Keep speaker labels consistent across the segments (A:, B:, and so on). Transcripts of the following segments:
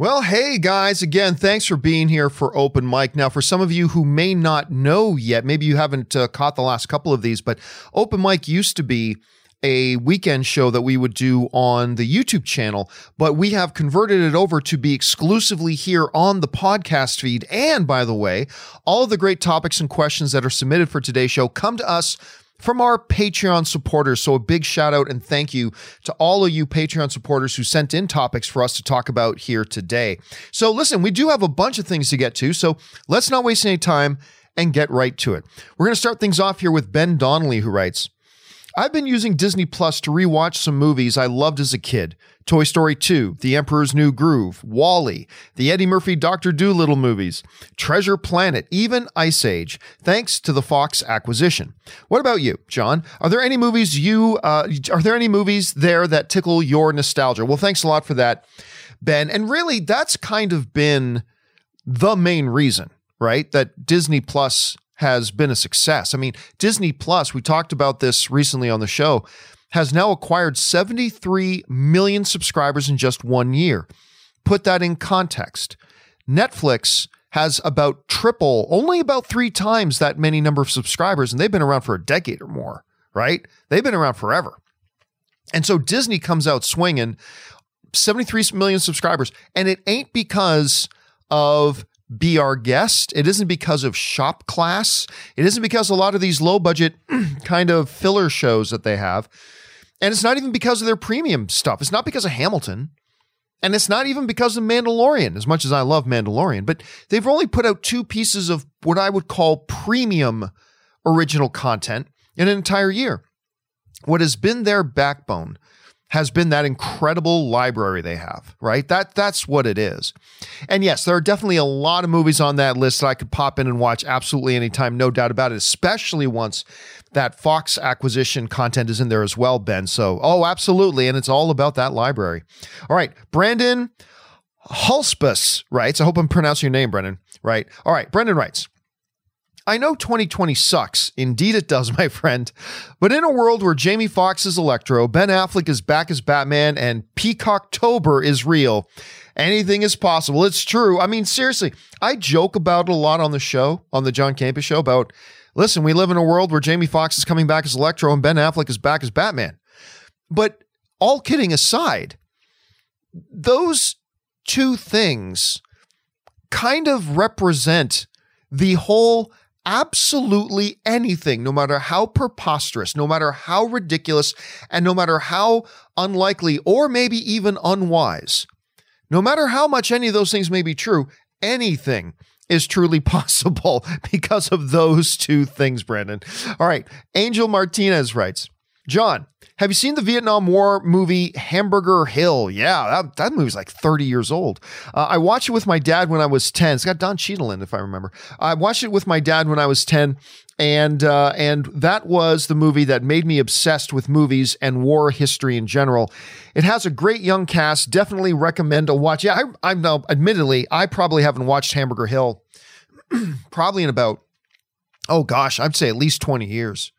A: Well, hey guys, again, thanks for being here for Open Mic. Now, for some of you who may not know yet, maybe you haven't uh, caught the last couple of these, but Open Mic used to be a weekend show that we would do on the YouTube channel, but we have converted it over to be exclusively here on the podcast feed. And by the way, all of the great topics and questions that are submitted for today's show come to us from our Patreon supporters. So a big shout out and thank you to all of you Patreon supporters who sent in topics for us to talk about here today. So listen, we do have a bunch of things to get to, so let's not waste any time and get right to it. We're going to start things off here with Ben Donnelly who writes, I've been using Disney Plus to rewatch some movies I loved as a kid. Toy Story 2, The Emperor's New Groove, WALL-E, the Eddie Murphy Dr. Dolittle movies, Treasure Planet, even Ice Age, thanks to the Fox acquisition. What about you, John? Are there any movies you uh, are there any movies there that tickle your nostalgia? Well, thanks a lot for that, Ben. And really that's kind of been the main reason, right? That Disney Plus has been a success. I mean, Disney Plus, we talked about this recently on the show, has now acquired 73 million subscribers in just one year. Put that in context. Netflix has about triple, only about three times that many number of subscribers, and they've been around for a decade or more, right? They've been around forever. And so Disney comes out swinging 73 million subscribers, and it ain't because of be our guest. It isn't because of shop class. It isn't because a lot of these low budget kind of filler shows that they have. And it's not even because of their premium stuff. It's not because of Hamilton. And it's not even because of Mandalorian, as much as I love Mandalorian, but they've only put out two pieces of what I would call premium original content in an entire year. What has been their backbone has been that incredible library they have, right? That that's what it is. And yes, there are definitely a lot of movies on that list that I could pop in and watch absolutely anytime, no doubt about it, especially once that Fox acquisition content is in there as well, Ben. So, oh, absolutely, and it's all about that library. All right, Brandon Hulspus writes, I hope I'm pronouncing your name, Brendan, right? All right, Brendan writes, I know 2020 sucks. Indeed, it does, my friend. But in a world where Jamie Foxx is Electro, Ben Affleck is back as Batman, and Peacocktober is real, anything is possible. It's true. I mean, seriously, I joke about it a lot on the show, on the John Campea show, about listen, we live in a world where Jamie Foxx is coming back as Electro and Ben Affleck is back as Batman. But all kidding aside, those two things kind of represent the whole absolutely anything, no matter how preposterous, no matter how ridiculous, and no matter how unlikely or maybe even unwise, no matter how much any of those things may be true, anything is truly possible because of those two things, Brandon. All right. Angel Martinez writes John, have you seen the Vietnam War movie Hamburger Hill? Yeah, that, that movie's like 30 years old. Uh, I watched it with my dad when I was 10. It's got Don Cheadle in, if I remember. I watched it with my dad when I was 10, and uh, and that was the movie that made me obsessed with movies and war history in general. It has a great young cast. Definitely recommend a watch. Yeah, I, I'm now, admittedly, I probably haven't watched Hamburger Hill probably in about, oh gosh, I'd say at least 20 years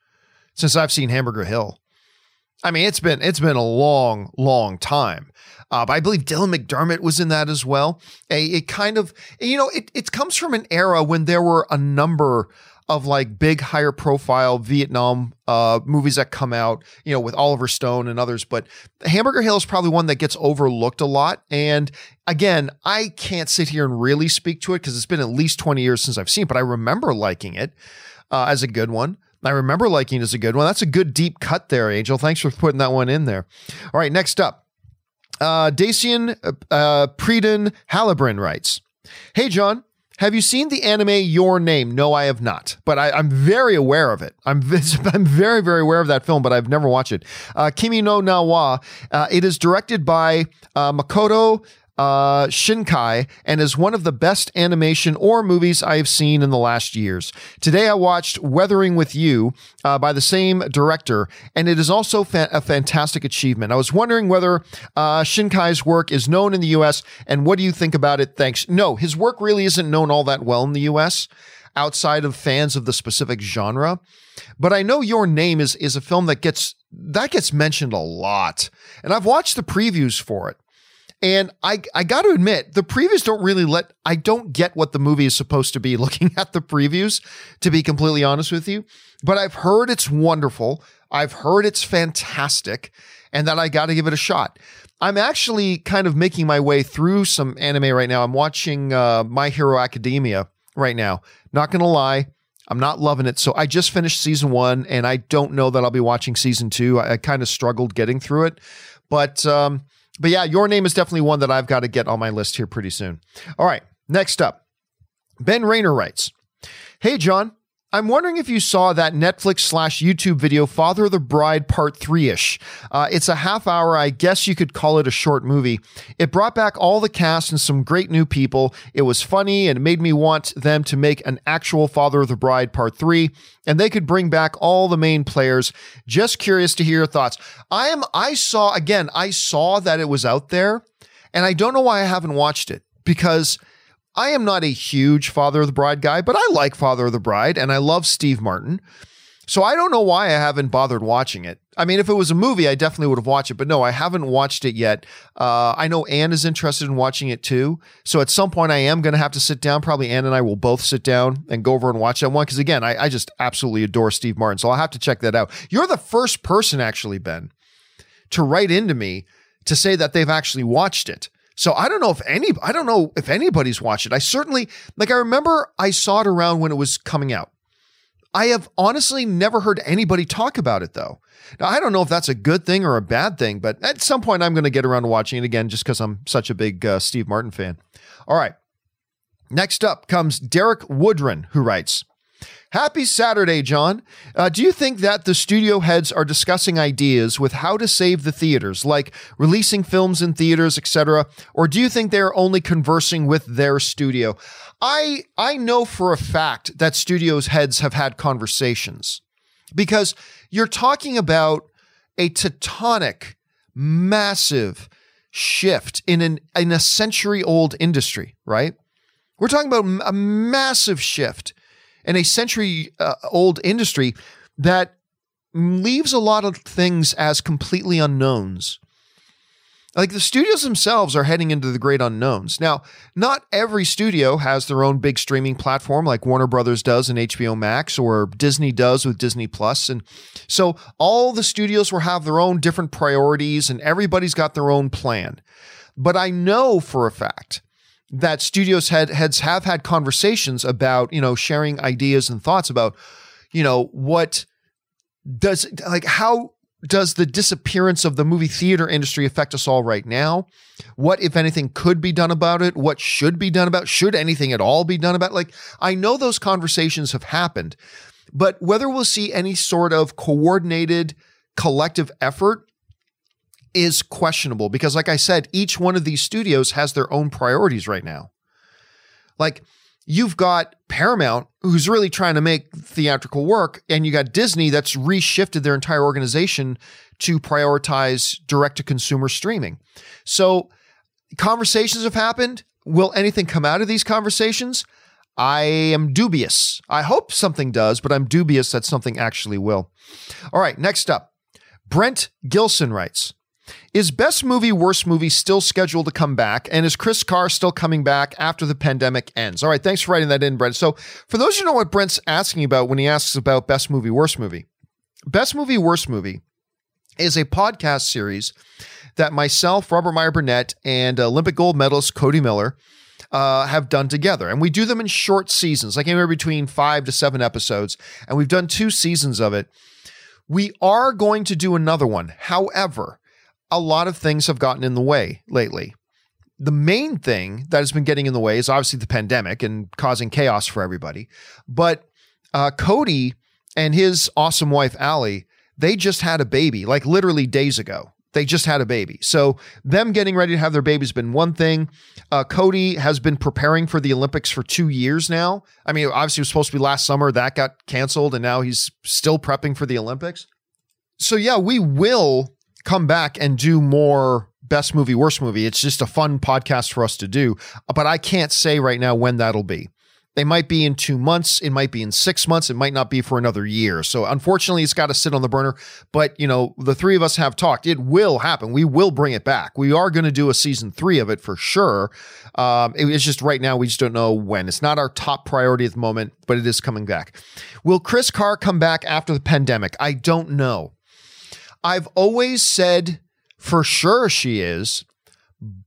A: since I've seen Hamburger Hill. I mean, it's been it's been a long, long time. Uh, I believe Dylan McDermott was in that as well. A, it kind of, you know, it, it comes from an era when there were a number of like big, higher profile Vietnam uh, movies that come out, you know, with Oliver Stone and others. But Hamburger Hill is probably one that gets overlooked a lot. And again, I can't sit here and really speak to it because it's been at least 20 years since I've seen it, but I remember liking it uh, as a good one. I remember liking is a good one. That's a good deep cut there, Angel. Thanks for putting that one in there. All right, next up. Uh, Dacian uh, Preden Halibrin writes Hey, John, have you seen the anime Your Name? No, I have not, but I, am very aware of it. I'm I'm very very aware of that film, but I've never watched it. Uh, Kimi no Na wa. Uh, it is directed by uh, Makoto uh, Shinkai and is one of the best animation or movies I have seen in the last years. Today I watched Weathering with You uh, by the same director, and it is also fa- a fantastic achievement. I was wondering whether uh, Shinkai's work is known in the US, and what do you think about it? Thanks. No, his work really isn't known all that well in the US outside of fans of the specific genre. But I know Your Name is is a film that gets that gets mentioned a lot. And I've watched the previews for it. And I I got to admit, the previews don't really let I don't get what the movie is supposed to be looking at the previews, to be completely honest with you. But I've heard it's wonderful. I've heard it's fantastic and that I got to give it a shot. I'm actually kind of making my way through some anime right now. I'm watching uh, My Hero Academia right now. Not going to lie, I'm not loving it. So I just finished season one, and I don't know that I'll be watching season two. I, I kind of struggled getting through it, but um, but yeah, your name is definitely one that I've got to get on my list here pretty soon. All right, next up, Ben Rayner writes, "Hey John, I'm wondering if you saw that Netflix slash YouTube video, Father of the Bride Part 3 ish. Uh, it's a half hour. I guess you could call it a short movie. It brought back all the cast and some great new people. It was funny and it made me want them to make an actual Father of the Bride Part 3 and they could bring back all the main players. Just curious to hear your thoughts. I am, I saw, again, I saw that it was out there and I don't know why I haven't watched it because I am not a huge Father of the Bride guy, but I like Father of the Bride and I love Steve Martin. So I don't know why I haven't bothered watching it. I mean, if it was a movie, I definitely would have watched it, but no, I haven't watched it yet. Uh, I know Anne is interested in watching it too. So at some point, I am going to have to sit down. Probably Anne and I will both sit down and go over and watch that one. Because again, I, I just absolutely adore Steve Martin. So I'll have to check that out. You're the first person, actually, Ben, to write into me to say that they've actually watched it. So I don't know if any I don't know if anybody's watched it. I certainly like I remember I saw it around when it was coming out. I have honestly never heard anybody talk about it though. Now I don't know if that's a good thing or a bad thing, but at some point I'm going to get around to watching it again just because I'm such a big uh, Steve Martin fan. All right. Next up comes Derek Woodron, who writes, Happy Saturday, John. Uh, do you think that the studio heads are discussing ideas with how to save the theaters, like releasing films in theaters, etc., or do you think they're only conversing with their studio? I I know for a fact that studios heads have had conversations because you're talking about a tectonic, massive shift in an in a century old industry, right? We're talking about a massive shift in a century uh, old industry that leaves a lot of things as completely unknowns. Like the studios themselves are heading into the great unknowns. Now, not every studio has their own big streaming platform like Warner Brothers does in HBO Max or Disney does with Disney Plus. And so all the studios will have their own different priorities and everybody's got their own plan. But I know for a fact that studios head, heads have had conversations about, you know, sharing ideas and thoughts about, you know, what does like how does the disappearance of the movie theater industry affect us all right now? What, if anything, could be done about it? What should be done about? Should anything at all be done about? Like, I know those conversations have happened, but whether we'll see any sort of coordinated collective effort is questionable because, like I said, each one of these studios has their own priorities right now. Like, you've got Paramount, who's really trying to make theatrical work, and you got Disney that's reshifted their entire organization to prioritize direct to consumer streaming. So, conversations have happened. Will anything come out of these conversations? I am dubious. I hope something does, but I'm dubious that something actually will. All right, next up. Brent Gilson writes is Best Movie, Worst Movie still scheduled to come back? And is Chris Carr still coming back after the pandemic ends? All right, thanks for writing that in, Brent. So, for those who know what Brent's asking about when he asks about Best Movie, Worst Movie, Best Movie, Worst Movie is a podcast series that myself, Robert Meyer Burnett, and Olympic gold medalist Cody Miller uh, have done together. And we do them in short seasons, like anywhere between five to seven episodes. And we've done two seasons of it. We are going to do another one. However, a lot of things have gotten in the way lately. The main thing that has been getting in the way is obviously the pandemic and causing chaos for everybody. But uh, Cody and his awesome wife, Allie, they just had a baby, like literally days ago. They just had a baby. So, them getting ready to have their baby has been one thing. Uh, Cody has been preparing for the Olympics for two years now. I mean, obviously, it was supposed to be last summer. That got canceled, and now he's still prepping for the Olympics. So, yeah, we will come back and do more best movie, worst movie. It's just a fun podcast for us to do, but I can't say right now when that'll be. They might be in two months. It might be in six months. It might not be for another year. So unfortunately, it's got to sit on the burner. But, you know, the three of us have talked. It will happen. We will bring it back. We are going to do a season three of it for sure. Um, it's just right now, we just don't know when. It's not our top priority at the moment, but it is coming back. Will Chris Carr come back after the pandemic? I don't know. I've always said for sure she is,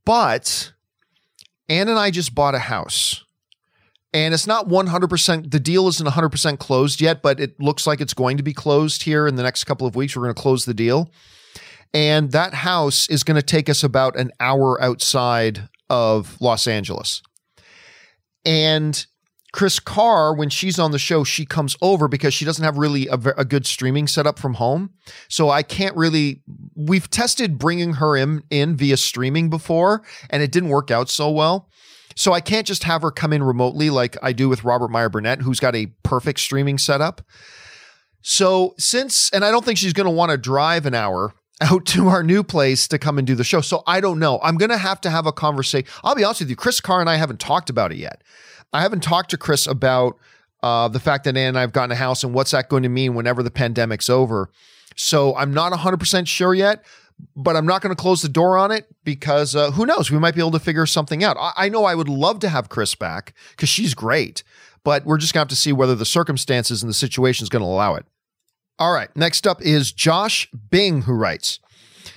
A: but Ann and I just bought a house. And it's not 100% the deal isn't 100% closed yet but it looks like it's going to be closed here in the next couple of weeks. We're going to close the deal. And that house is going to take us about an hour outside of Los Angeles. And Kris Carr, when she's on the show, she comes over because she doesn't have really a, a, good streaming setup from home. So I can't really. We've tested bringing her in, in via streaming before, and it didn't work out so well. So I can't just have her come in remotely like I do with Robert Meyer Burnett, who's got a perfect streaming setup. So since, and I don't think she's going to want to drive an hour out to our new place to come and do the show. So I don't know. I'm going to have to have a conversation. I'll be honest with you, Chris Carr and I haven't talked about it yet. I haven't talked to Chris about uh, the fact that Ann and I have gotten a house and what's that going to mean whenever the pandemic's over. So I'm not 100% sure yet but I'm not going to close the door on it because uh, who knows? We might be able to figure something out. I, I know I would love to have Chris back because she's great, but we're just going to have to see whether the circumstances and the situation is going to allow it. All right. Next up is Josh Bing, who writes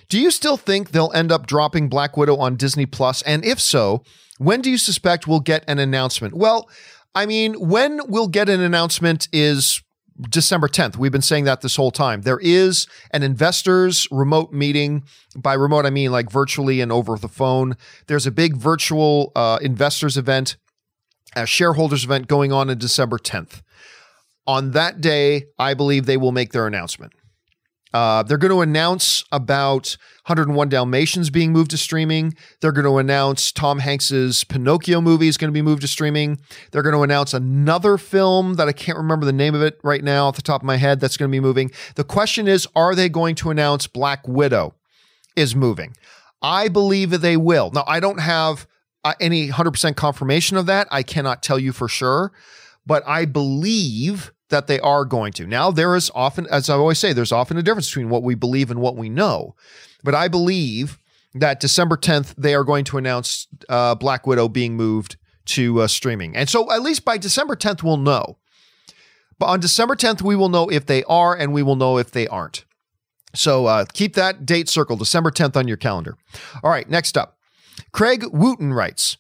A: Do you still think they'll end up dropping Black Widow on Disney Plus? And if so, when do you suspect we'll get an announcement? Well, I mean, when we'll get an announcement is December 10th. We've been saying that this whole time. There is an investors remote meeting. By remote, I mean like virtually and over the phone. There's a big virtual uh, investors event, a shareholders event going on in December 10th. On that day, I believe they will make their announcement. Uh, they're going to announce about 101 Dalmatians being moved to streaming. They're going to announce Tom Hanks's Pinocchio movie is going to be moved to streaming. They're going to announce another film that I can't remember the name of it right now off the top of my head that's going to be moving. The question is, are they going to announce Black Widow is moving? I believe they will. Now, I don't have uh, any 100% confirmation of that. I cannot tell you for sure, but I believe that they are going to. Now, there is often, as I always say, there's often a difference between what we believe and what we know. But I believe that December 10th, they are going to announce uh, Black Widow being moved to uh, streaming. And so at least by December 10th, we'll know. But on December 10th, we will know if they are and we will know if they aren't. So uh, keep that date circled, December 10th on your calendar. All right, next up. Craig Wooten writes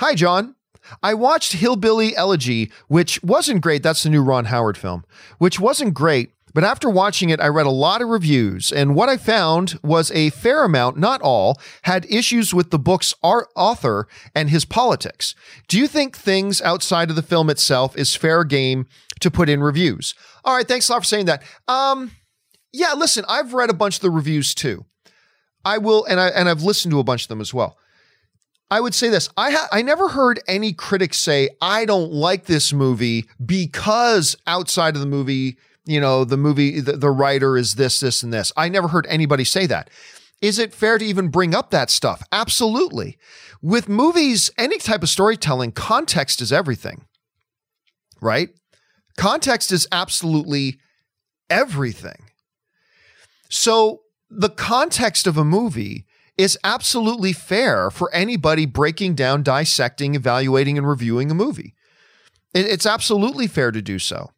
A: Hi, John. I watched Hillbilly Elegy, which wasn't great. That's the new Ron Howard film, which wasn't great. But after watching it, I read a lot of reviews, and what I found was a fair amount, not all, had issues with the book's author and his politics. Do you think things outside of the film itself is fair game to put in reviews? All right, thanks a lot for saying that. Um, yeah, listen, I've read a bunch of the reviews too. I will, and I and I've listened to a bunch of them as well. I would say this. I ha- I never heard any critics say I don't like this movie because outside of the movie, you know, the movie the, the writer is this this and this. I never heard anybody say that. Is it fair to even bring up that stuff? Absolutely. With movies, any type of storytelling, context is everything. Right? Context is absolutely everything. So, the context of a movie is absolutely fair for anybody breaking down, dissecting, evaluating, and reviewing a movie. It's absolutely fair to do so.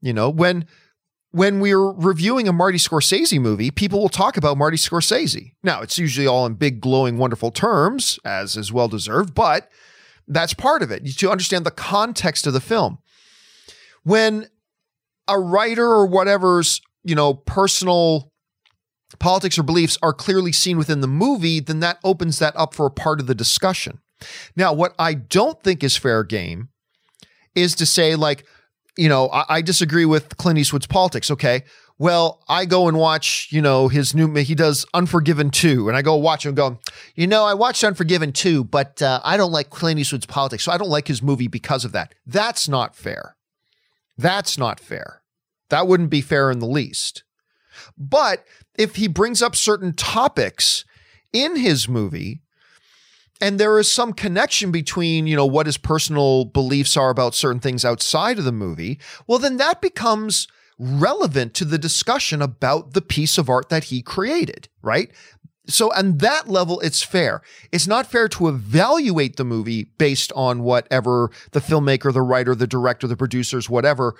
A: You know, when when we're reviewing a Marty Scorsese movie, people will talk about Marty Scorsese. Now, it's usually all in big, glowing, wonderful terms, as is well deserved, but that's part of it to understand the context of the film. When a writer or whatever's, you know, personal politics or beliefs are clearly seen within the movie, then that opens that up for a part of the discussion. Now, what I don't think is fair game is to say, like, you know, I, I disagree with Clint Eastwood's politics. Okay. Well, I go and watch, you know, his new, he does Unforgiven 2, and I go watch him go, you know, I watched Unforgiven 2, but uh, I don't like Clint Eastwood's politics, so I don't like his movie because of that. That's not fair. That's not fair. That wouldn't be fair in the least. But if he brings up certain topics in his movie and there is some connection between, you know, what his personal beliefs are about certain things outside of the movie, well, then that becomes relevant to the discussion about the piece of art that he created, right? So, on that level, it's fair. It's not fair to evaluate the movie based on whatever the filmmaker, the writer, the director, the producers, whatever,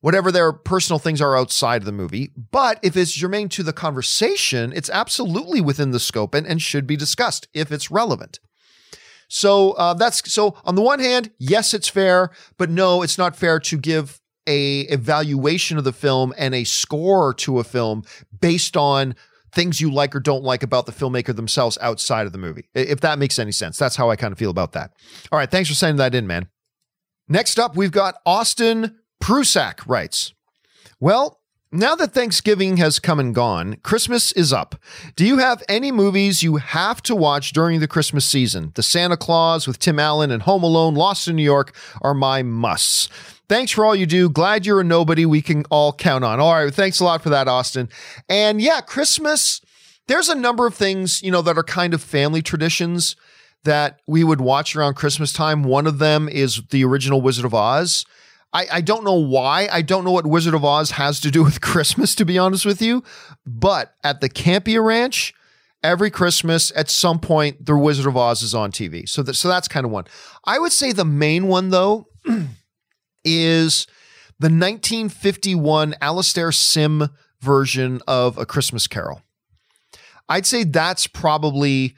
A: whatever their personal things are outside of the movie. But if it's germane to the conversation, it's absolutely within the scope and, and should be discussed if it's relevant. So uh, that's so on the one hand, yes, it's fair, but no, it's not fair to give a evaluation of the film and a score to a film based on things you like or don't like about the filmmaker themselves outside of the movie. If that makes any sense. That's how I kind of feel about that. All right, thanks for sending that in, man. Next up, we've got Austin Prusak writes, Well, now that Thanksgiving has come and gone, Christmas is up. Do you have any movies you have to watch during the Christmas season? The Santa Claus with Tim Allen and Home Alone, Lost in New York are my musts. Thanks for all you do. Glad you're a nobody we can all count on. All right. Thanks a lot for that, Austin. And yeah, Christmas, there's a number of things, you know, that are kind of family traditions that we would watch around Christmas time. One of them is the original Wizard of Oz. I, I don't know why. I don't know what Wizard of Oz has to do with Christmas, to be honest with you. But at the Campea Ranch, every Christmas at some point, the Wizard of Oz is on TV. So that so that's kind of one. I would say the main one though is the 1951 Alastair Sim version of A Christmas Carol. I'd say that's probably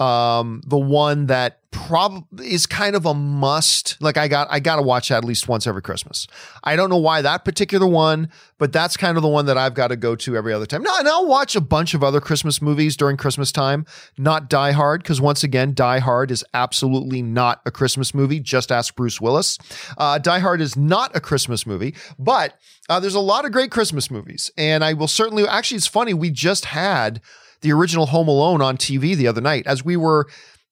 A: um, the one that probably is kind of a must. Like I got, I got to watch that at least once every Christmas. I don't know why that particular one, but that's kind of the one that I've got to go to every other time. Now, and I'll watch a bunch of other Christmas movies during Christmas time, not Die Hard, because once again, Die Hard is absolutely not a Christmas movie. Just ask Bruce Willis. Uh, Die Hard is not a Christmas movie, but uh, there's a lot of great Christmas movies, and I will certainly. Actually, it's funny. We just had the original Home Alone on TV the other night as we were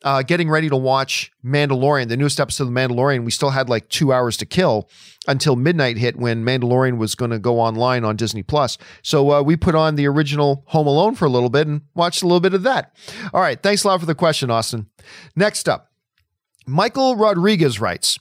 A: uh, getting ready to watch Mandalorian, the newest episode of The Mandalorian. We still had like two hours to kill until midnight hit when Mandalorian was going to go online on Disney Plus. So uh, we put on the original Home Alone for a little bit and watched a little bit of that. All right. Thanks a lot for the question, Austin. Next up, Michael Rodriguez writes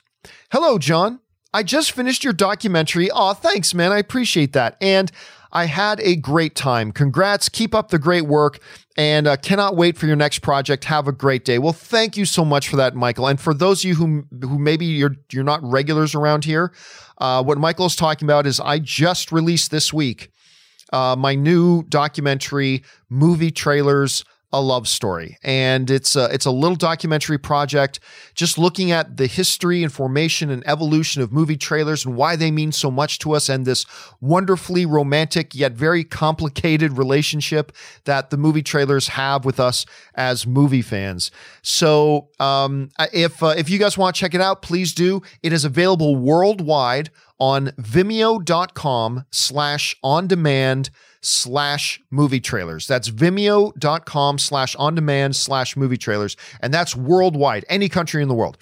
A: Hello, John. I just finished your documentary. Aw, thanks, man. I appreciate that. And I had a great time. Congrats. Keep up the great work and uh, cannot wait for your next project. Have a great day. Well, thank you so much for that, Michael. And for those of you who who maybe you're you're not regulars around here, uh, what Michael is talking about is I just released this week uh, my new documentary, movie trailers a love story. And it's a, it's a little documentary project just looking at the history and formation and evolution of movie trailers and why they mean so much to us and this wonderfully romantic yet very complicated relationship that the movie trailers have with us as movie fans. So um, if uh, if you guys want to check it out please do. It is available worldwide on vimeo.com slash on demand slash movie trailers. That's vimeo.com slash on demand slash movie trailers. And that's worldwide, any country in the world.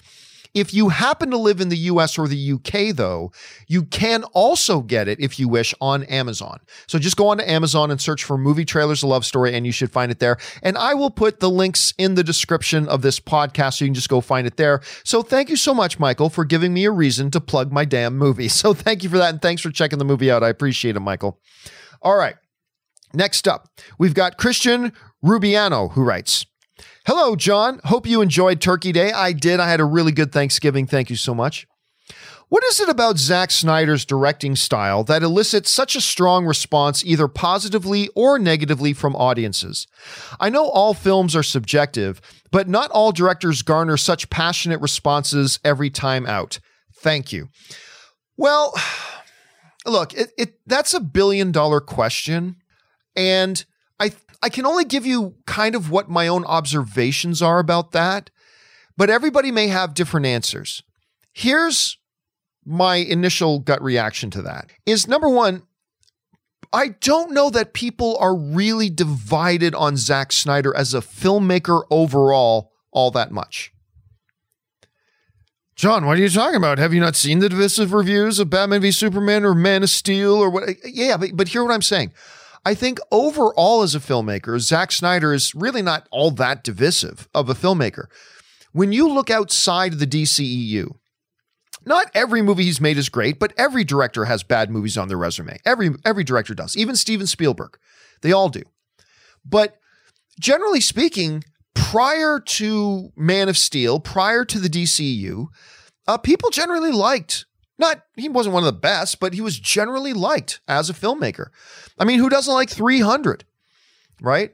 A: If you happen to live in the US or the UK, though, you can also get it if you wish on Amazon. So just go on to Amazon and search for Movie Trailers A Love Story, and you should find it there. And I will put the links in the description of this podcast so you can just go find it there. So thank you so much, Michael, for giving me a reason to plug my damn movie. So thank you for that. And thanks for checking the movie out. I appreciate it, Michael. All right. Next up, we've got Christian Rubiano who writes, Hello, John. Hope you enjoyed Turkey Day. I did. I had a really good Thanksgiving. Thank you so much. What is it about Zack Snyder's directing style that elicits such a strong response, either positively or negatively, from audiences? I know all films are subjective, but not all directors garner such passionate responses every time out. Thank you. Well, look, it, it that's a billion dollar question. And I I can only give you kind of what my own observations are about that, but everybody may have different answers. Here's my initial gut reaction to that. Is number 1, I don't know that people are really divided on Zack Snyder as a filmmaker overall all that much. John, what are you talking about? Have you not seen the divisive reviews of Batman v Superman or Man of Steel or what? Yeah, but, but hear what I'm saying. I think overall, as a filmmaker, Zack Snyder is really not all that divisive of a filmmaker. when you look outside the DCEU, not every movie he's made is great, but every director has bad movies on their resume. Every every director does. Even Steven Spielberg. They all do. But generally speaking, prior to Man of Steel, prior to the DCU, uh, people generally liked. Not he wasn't one of the best, but he was generally liked as a filmmaker. I mean, who doesn't like 300, right?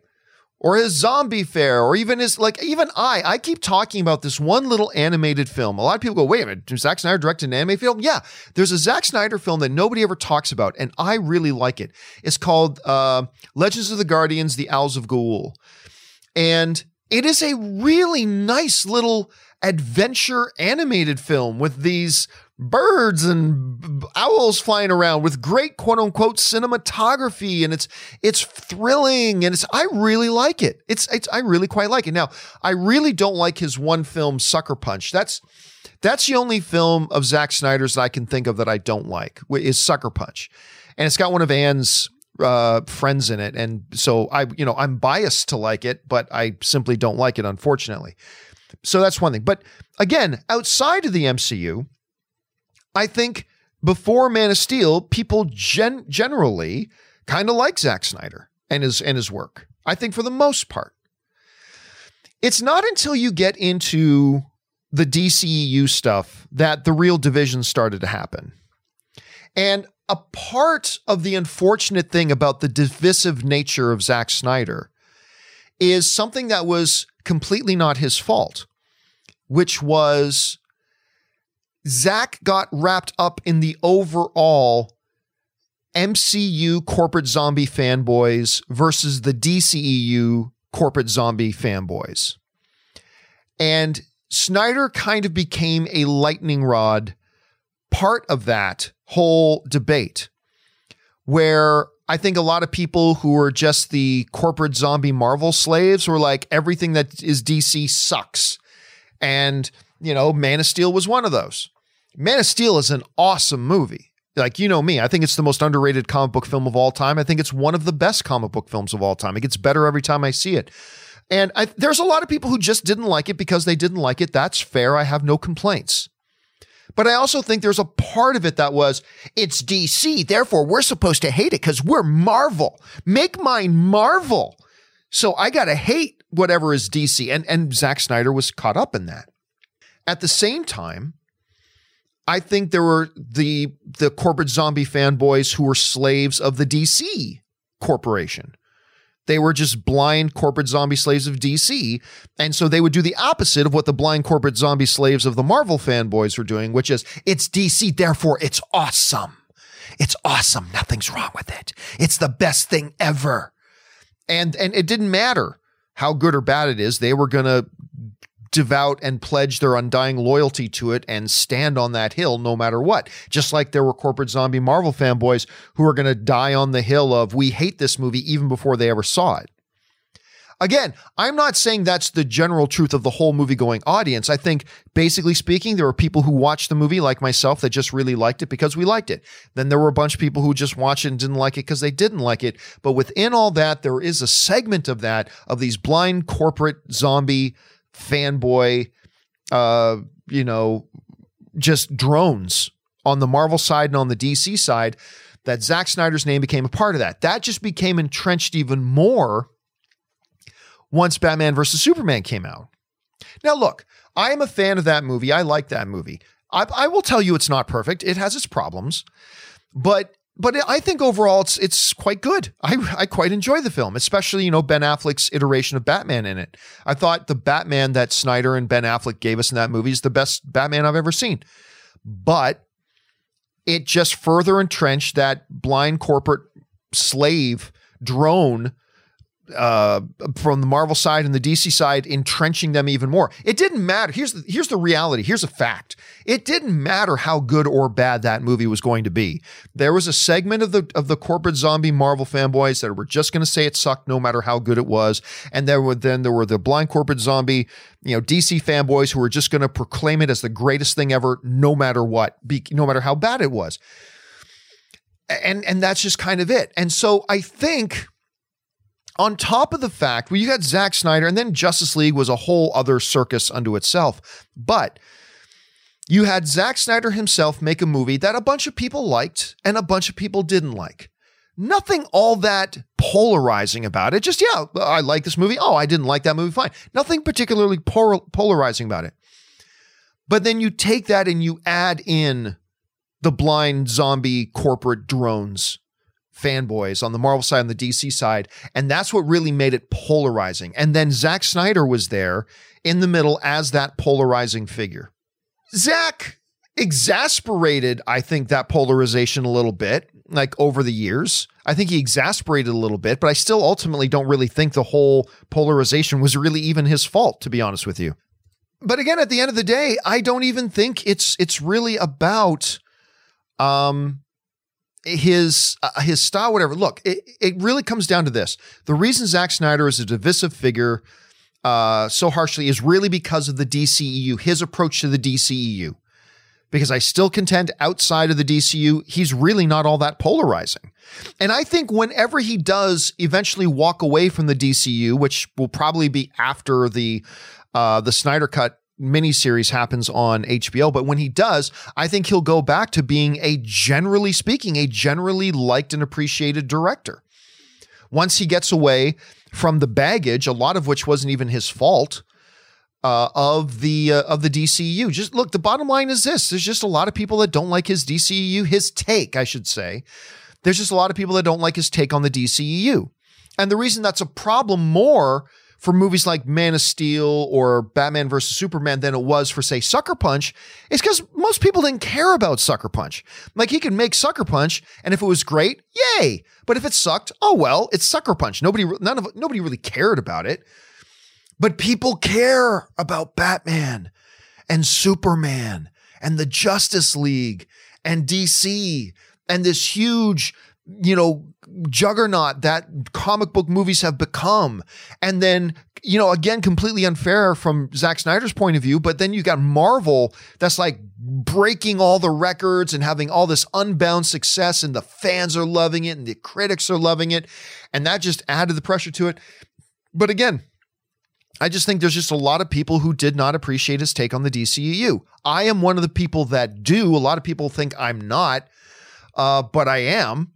A: Or his zombie fair, or even his like even I. I keep talking about this one little animated film. A lot of people go, "Wait a minute, Zack Snyder directed an anime film?" Yeah, there's a Zack Snyder film that nobody ever talks about, and I really like it. It's called uh, Legends of the Guardians: The Owls of Ga'Hoole, and it is a really nice little adventure animated film with these birds and owls flying around with great quote unquote cinematography and it's it's thrilling and it's I really like it. It's it's I really quite like it. Now, I really don't like his one film Sucker Punch. That's that's the only film of Zack Snyder's that I can think of that I don't like is Sucker Punch. And it's got one of Anne's uh, friends in it, and so I, you know, I'm biased to like it, but I simply don't like it, unfortunately. So that's one thing. But again, outside of the MCU, I think before Man of Steel, people gen- generally kind of like Zack Snyder and his and his work. I think for the most part. It's not until you get into the DCEU stuff that the real division started to happen. And a part of the unfortunate thing about the divisive nature of Zack Snyder is something that was completely not his fault, which was Zach got wrapped up in the overall MCU corporate zombie fanboys versus the DCEU corporate zombie fanboys. And Snyder kind of became a lightning rod part of that whole debate where I think a lot of people who are just the corporate zombie Marvel slaves were like, everything that is DC sucks. And, you know, Man of Steel was one of those. Man of Steel is an awesome movie. Like, you know me, I think it's the most underrated comic book film of all time. I think it's one of the best comic book films of all time. It gets better every time I see it. And I, there's a lot of people who just didn't like it because they didn't like it. That's fair. I have no complaints. But I also think there's a part of it that was, it's DC, therefore we're supposed to hate it because we're Marvel. Make mine Marvel. So I got to hate whatever is DC. And, and Zack Snyder was caught up in that. At the same time, I think there were the the corporate zombie fanboys who were slaves of the DC corporation. They were just blind corporate zombie slaves of DC. And so they would do the opposite of what the blind corporate zombie slaves of the Marvel fanboys were doing, which is it's DC, therefore it's awesome. It's awesome. Nothing's wrong with it. It's the best thing ever. And and it didn't matter how good or bad it is. They were going to devout and pledge their undying loyalty to it and stand on that hill no matter what. Just like there were corporate zombie Marvel fanboys who are going to die on the hill of, we hate this movie even before they ever saw it. Again, I'm not saying that's the general truth of the whole movie going audience. I think, basically speaking, there were people who watched the movie, like myself, that just really liked it because we liked it. Then there were a bunch of people who just watched it and didn't like it because they didn't like it. But within all that, there is a segment of that, of these blind corporate zombie fanboy, uh, you know, just drones on the Marvel side and on the DC side, that Zack Snyder's name became a part of that. That just became entrenched even more once Batman versus Superman came out. Now, look, I am a fan of that movie. I like that movie. I, I will tell you it's not perfect, it has its problems, but but I think overall it's it's quite good. I I quite enjoy the film, especially you know Ben Affleck's iteration of Batman in it. I thought the Batman that Snyder and Ben Affleck gave us in that movie is the best Batman I've ever seen. But it just further entrenched that blind corporate slave drone uh, from the Marvel side and the DC side, entrenching them even more. It didn't matter. Here's the, here's the reality. Here's a fact. It didn't matter how good or bad that movie was going to be. There was a segment of the of the corporate zombie Marvel fanboys that were just going to say it sucked no matter how good it was, and there were then there were the blind corporate zombie, you know, DC fanboys who were just going to proclaim it as the greatest thing ever, no matter what, be, no matter how bad it was. And and that's just kind of it. And so I think on top of the fact, well, you got Zack Snyder, and then Justice League was a whole other circus unto itself. But you had Zack Snyder himself make a movie that a bunch of people liked and a bunch of people didn't like. Nothing all that polarizing about it. Just, yeah, I like this movie. Oh, I didn't like that movie. Fine. Nothing particularly polarizing about it. But then you take that and you add in the blind zombie corporate drones fanboys on the Marvel side and the DC side. And that's what really made it polarizing. And then Zack Snyder was there in the middle as that polarizing figure. Zack exasperated, I think, that polarization a little bit, like over the years. I think he exasperated a little bit, but I still ultimately don't really think the whole polarization was really even his fault, to be honest with you. But again, at the end of the day, I don't even think it's it's really about um his uh, his style, whatever. Look, it, it really comes down to this: the reason Zack Snyder is a divisive figure uh, so harshly is really because of the DCEU, his approach to the DCEU. Because I still contend outside of the DCU, he's really not all that polarizing. And I think whenever he does eventually walk away from the DCU, which will probably be after the uh, the Snyder Cut miniseries happens on HBO. But when he does, I think he'll go back to being a generally speaking, a generally liked and appreciated director. Once he gets away from the baggage, a lot of which wasn't even his fault. Uh, of the uh, of the DCU. Just look, the bottom line is this: there's just a lot of people that don't like his DCU, his take, I should say. There's just a lot of people that don't like his take on the DCU, and the reason that's a problem more for movies like Man of Steel or Batman versus Superman than it was for, say, Sucker Punch is because most people didn't care about Sucker Punch. Like he could make Sucker Punch, and if it was great, yay. But if it sucked, oh well, it's Sucker Punch. Nobody, none of nobody really cared about it. But people care about Batman and Superman and the Justice League and DC and this huge you know, juggernaut that comic book movies have become. And then, you know, again, completely unfair from Zack Snyder's point of view, but then you got Marvel that's like breaking all the records and having all this unbound success, and the fans are loving it and the critics are loving it. And that just added the pressure to it. But again, I just think there's just a lot of people who did not appreciate his take on the DCEU. I am one of the people that do. A lot of people think I'm not, uh, but I am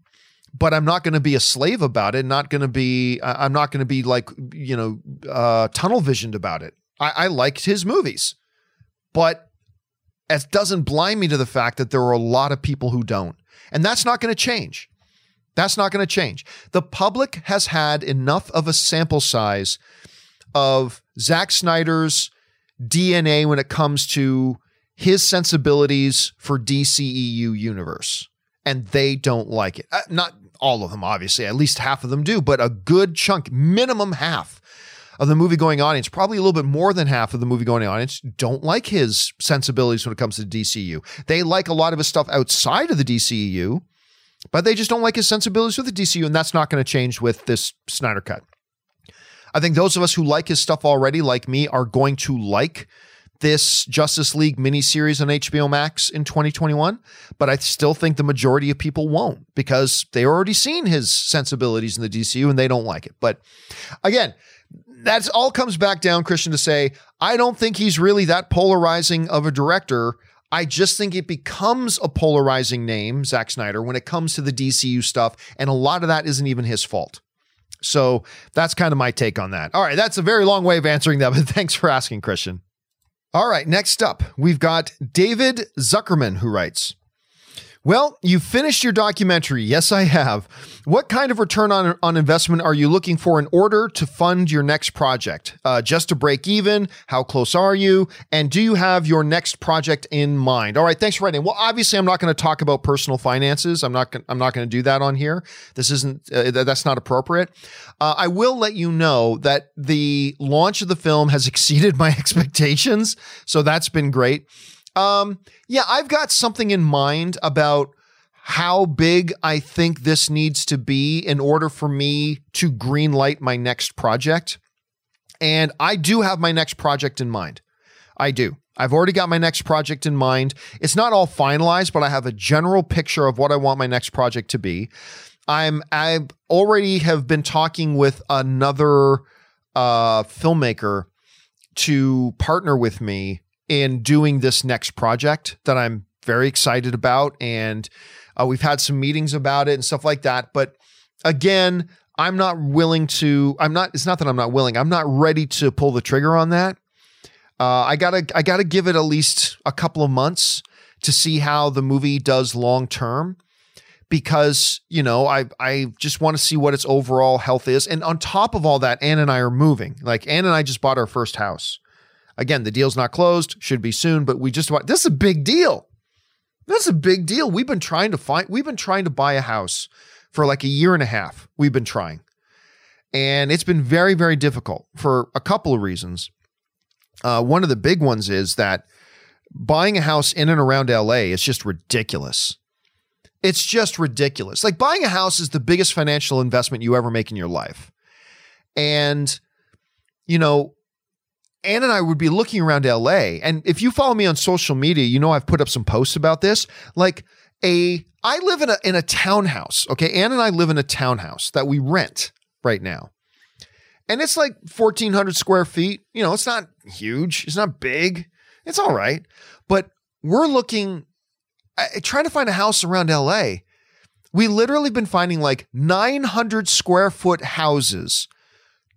A: but I'm not going to be a slave about it. Not going to be. I'm not going to be like you know uh, tunnel visioned about it. I, I liked his movies, but it doesn't blind me to the fact that there are a lot of people who don't, and that's not going to change. That's not going to change. The public has had enough of a sample size of Zack Snyder's DNA when it comes to his sensibilities for DCEU universe and they don't like it. Uh, not all of them, obviously, at least half of them do, but a good chunk, minimum half of the movie going audience, probably a little bit more than half of the movie going audience, don't like his sensibilities when it comes to DCU. They like a lot of his stuff outside of the DCU, but they just don't like his sensibilities with the DCU, and that's not going to change with this Snyder Cut. I think those of us who like his stuff already, like me, are going to like this Justice League miniseries on HBO Max in 2021, but I still think the majority of people won't because they already seen his sensibilities in the DCU and they don't like it. But again, that's all comes back down, Christian, to say, I don't think he's really that polarizing of a director. I just think it becomes a polarizing name, Zack Snyder, when it comes to the DCU stuff. And a lot of that isn't even his fault. So that's kind of my take on that. All right, that's a very long way of answering that, but thanks for asking, Christian. All right, next up, we've got David Zuckerman who writes well, you finished your documentary. Yes, I have. What kind of return on, on investment are you looking for in order to fund your next project? Uh, just to break even? How close are you? And do you have your next project in mind? All right, thanks for writing. Well, obviously, I'm not going to talk about personal finances. I'm not. I'm not going to do that on here. This isn't. Uh, that's not appropriate. Uh, I will let you know that the launch of the film has exceeded my expectations, so that's been great. Um, yeah, I've got something in mind about how big I think this needs to be in order for me to greenlight my next project. And I do have my next project in mind. I do. I've already got my next project in mind. It's not all finalized, but I have a general picture of what I want my next project to be. I'm I already have been talking with another uh, filmmaker to partner with me in doing this next project that I'm very excited about, and uh, we've had some meetings about it and stuff like that. But again, I'm not willing to. I'm not. It's not that I'm not willing. I'm not ready to pull the trigger on that. Uh, I gotta. I gotta give it at least a couple of months to see how the movie does long term because you know I I just want to see what its overall health is. And on top of all that, Ann and I are moving. Like Ann and I just bought our first house. Again, the deal's not closed, should be soon, but we just bought. This is a big deal. That's a big deal. We've been trying to find. We've been trying to buy a house for like a year and a half. We've been trying, and it's been very very difficult for a couple of reasons. Uh, one of the big ones is that buying a house in and around LA is just ridiculous. It's just ridiculous. Like buying a house is the biggest financial investment you ever make in your life. And, you know, Ann and I would be looking around LA. And if you follow me on social media, you know I've put up some posts about this. Like a I live in a in a townhouse. Okay. Ann and I live in a townhouse that we rent right now. And it's like 1,400 square feet. You know, it's not huge. It's not big. It's all right. But we're looking, trying to find a house around LA. We literally been finding like 900 square foot houses,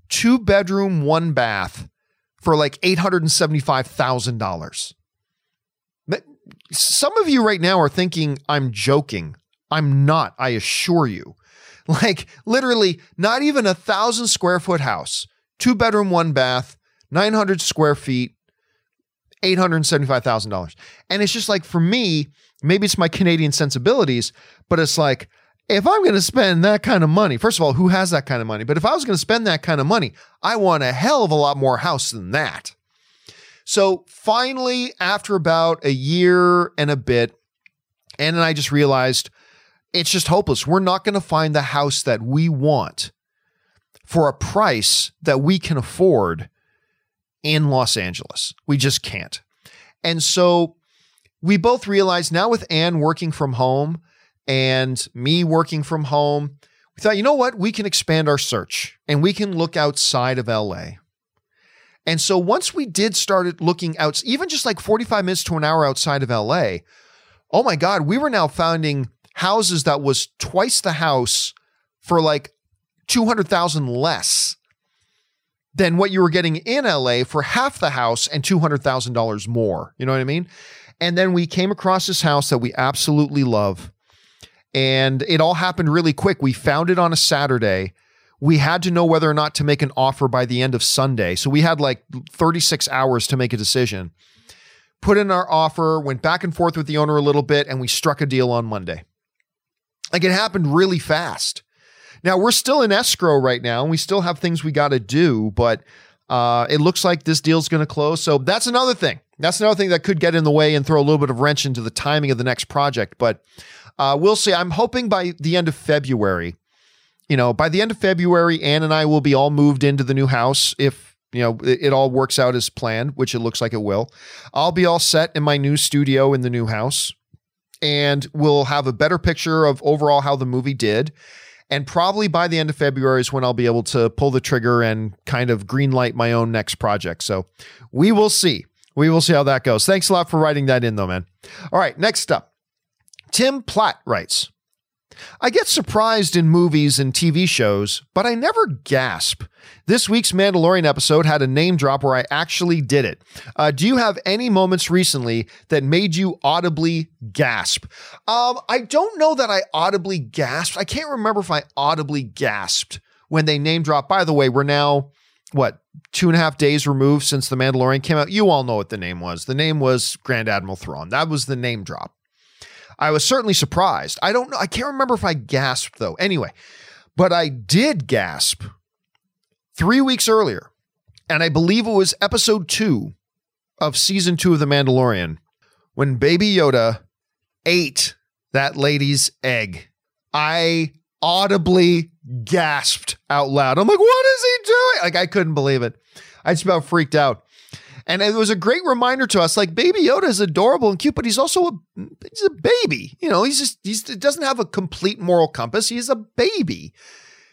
A: two bedroom, one bath for like $875,000. Some of you right now are thinking I'm joking. I'm not, I assure you. Like literally not even a thousand square foot house, two bedroom, one bath, 900 square feet, $875,000. And it's just like for me, maybe it's my Canadian sensibilities, but it's like, if I'm going to spend that kind of money, first of all, who has that kind of money? But if I was going to spend that kind of money, I want a hell of a lot more house than that. So finally, after about a year and a bit, Ann and I just realized it's just hopeless. We're not going to find the house that we want for a price that we can afford in Los Angeles. We just can't. And so we both realized now with Ann working from home and me working from home, we thought, you know what? We can expand our search and we can look outside of LA. And so once we did started looking out, even just like 45 minutes to an hour outside of LA, oh my God, we were now finding houses that was twice the house for like 200,000 less than what you were getting in LA for half the house and $200,000 more. You know what I mean? And then we came across this house that we absolutely love. And it all happened really quick. We found it on a Saturday. We had to know whether or not to make an offer by the end of Sunday. So we had like 36 hours to make a decision. Put in our offer, went back and forth with the owner a little bit, and we struck a deal on Monday. Like it happened really fast. Now we're still in escrow right now, and we still have things we got to do, but uh, it looks like this deal's going to close. So that's another thing. That's another thing that could get in the way and throw a little bit of wrench into the timing of the next project. But uh, we'll see. I'm hoping by the end of February, you know, by the end of February, Ann and I will be all moved into the new house if you know it, it all works out as planned, which it looks like it will. I'll be all set in my new studio in the new house, and we'll have a better picture of overall how the movie did. And probably by the end of February is when I'll be able to pull the trigger and kind of greenlight my own next project. So we will see. We will see how that goes. Thanks a lot for writing that in, though, man. All right, next up. Tim Platt writes I get surprised in movies and TV shows, but I never gasp. This week's Mandalorian episode had a name drop where I actually did it. Uh, do you have any moments recently that made you audibly gasp? Um, I don't know that I audibly gasped. I can't remember if I audibly gasped when they name dropped. By the way, we're now, what, two and a half days removed since The Mandalorian came out? You all know what the name was. The name was Grand Admiral Thrawn. That was the name drop. I was certainly surprised. I don't know. I can't remember if I gasped though. Anyway, but I did gasp three weeks earlier. And I believe it was episode two of season two of The Mandalorian when Baby Yoda ate that lady's egg. I audibly gasped out loud. I'm like, what is he doing? Like, I couldn't believe it. I just about freaked out. And it was a great reminder to us like Baby Yoda is adorable and cute, but he's also a he's a baby. You know, he's just he's he doesn't have a complete moral compass. He's a baby.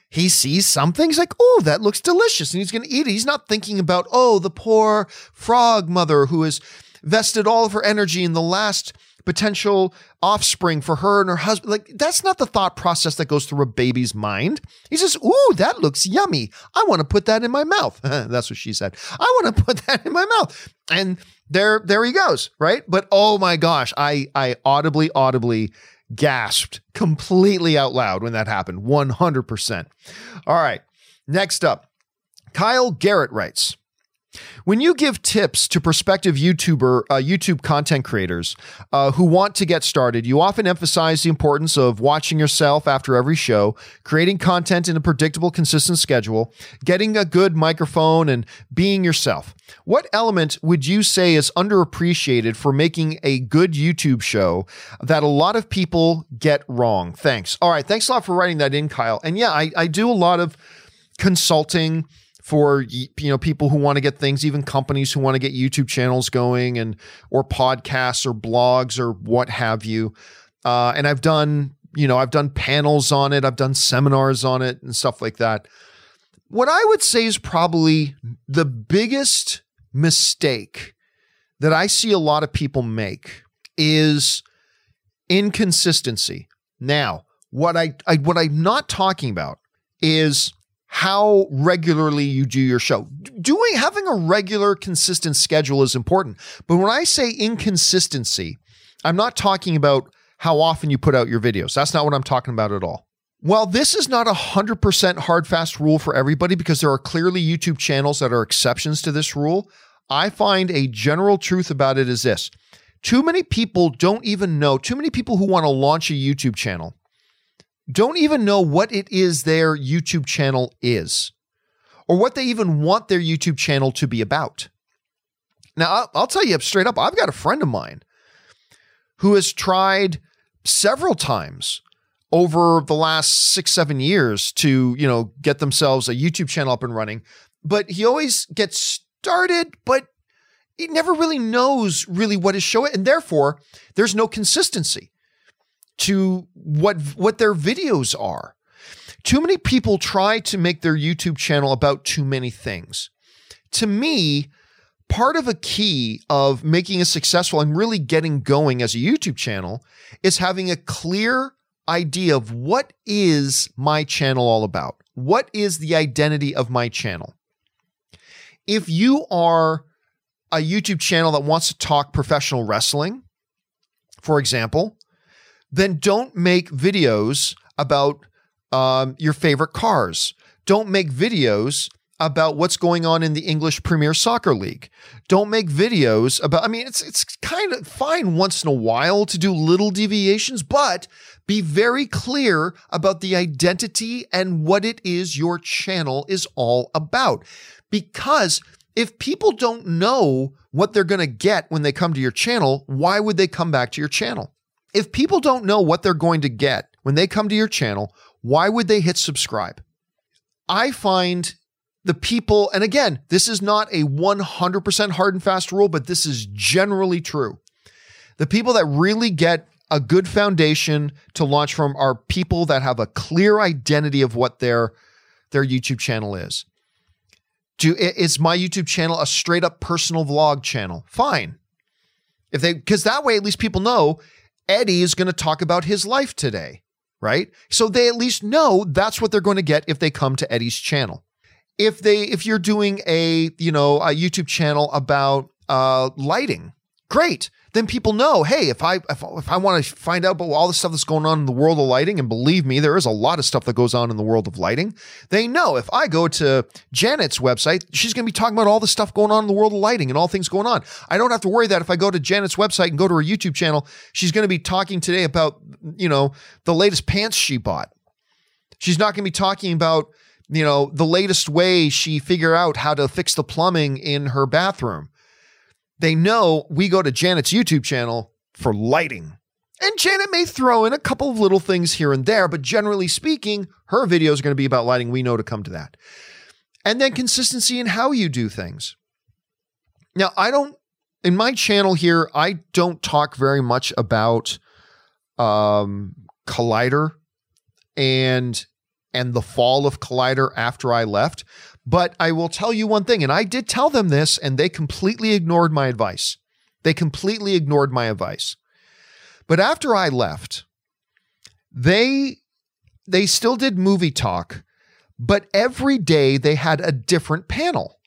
A: He sees something, he's like, oh, that looks delicious, and he's gonna eat it. He's not thinking about, oh, the poor frog mother who has vested all of her energy in the last potential offspring for her and her husband. Like, that's not the thought process that goes through a baby's mind. He says, Ooh, that looks yummy. I want to put that in my mouth. that's what she said. I want to put that in my mouth. And there, there he goes, right? But oh my gosh, I I audibly, audibly gasped completely out loud when that happened. 100%. All right. Next up, Kyle Garrett writes, when you give tips to prospective YouTuber, uh, YouTube content creators uh, who want to get started, you often emphasize the importance of watching yourself after every show, creating content in a predictable, consistent schedule, getting a good microphone, and being yourself. What element would you say is underappreciated for making a good YouTube show that a lot of people get wrong? Thanks. All right. Thanks a lot for writing that in, Kyle. And yeah, I, I do a lot of consulting for you know people who want to get things even companies who want to get youtube channels going and or podcasts or blogs or what have you. Uh, and i've done you know i've done panels on it i've done seminars on it and stuff like that. What i would say is probably the biggest mistake that i see a lot of people make is inconsistency. Now what I, I what i'm not talking about is how regularly you do your show. Doing having a regular consistent schedule is important. But when I say inconsistency, I'm not talking about how often you put out your videos. That's not what I'm talking about at all. While this is not a 100% hard fast rule for everybody because there are clearly YouTube channels that are exceptions to this rule, I find a general truth about it is this. Too many people don't even know, too many people who want to launch a YouTube channel don't even know what it is their YouTube channel is or what they even want their YouTube channel to be about. Now, I'll, I'll tell you straight up, I've got a friend of mine who has tried several times over the last six, seven years to, you know, get themselves a YouTube channel up and running. But he always gets started, but he never really knows really what his show is. And therefore, there's no consistency to what what their videos are. Too many people try to make their YouTube channel about too many things. To me, part of a key of making a successful and really getting going as a YouTube channel is having a clear idea of what is my channel all about? What is the identity of my channel? If you are a YouTube channel that wants to talk professional wrestling, for example, then don't make videos about um, your favorite cars. Don't make videos about what's going on in the English Premier Soccer League. Don't make videos about I mean it's it's kind of fine once in a while to do little deviations, but be very clear about the identity and what it is your channel is all about. Because if people don't know what they're going to get when they come to your channel, why would they come back to your channel? If people don't know what they're going to get when they come to your channel, why would they hit subscribe? I find the people, and again, this is not a 100% hard and fast rule, but this is generally true. The people that really get a good foundation to launch from are people that have a clear identity of what their their YouTube channel is. Do is my YouTube channel a straight up personal vlog channel? Fine. If they because that way at least people know Eddie is going to talk about his life today, right? So they at least know that's what they're going to get if they come to Eddie's channel. If they if you're doing a, you know, a YouTube channel about uh lighting, great then people know, hey, if I if, if I want to find out about all the stuff that's going on in the world of lighting, and believe me, there is a lot of stuff that goes on in the world of lighting. They know if I go to Janet's website, she's going to be talking about all the stuff going on in the world of lighting and all things going on. I don't have to worry that if I go to Janet's website and go to her YouTube channel, she's going to be talking today about you know the latest pants she bought. She's not going to be talking about you know the latest way she figure out how to fix the plumbing in her bathroom they know we go to Janet's YouTube channel for lighting. And Janet may throw in a couple of little things here and there, but generally speaking, her video is going to be about lighting. We know to come to that. And then consistency in how you do things. Now, I don't, in my channel here, I don't talk very much about um, Collider and and the fall of Collider after I left. But I will tell you one thing, and I did tell them this, and they completely ignored my advice. They completely ignored my advice. But after I left, they they still did movie talk, but every day they had a different panel.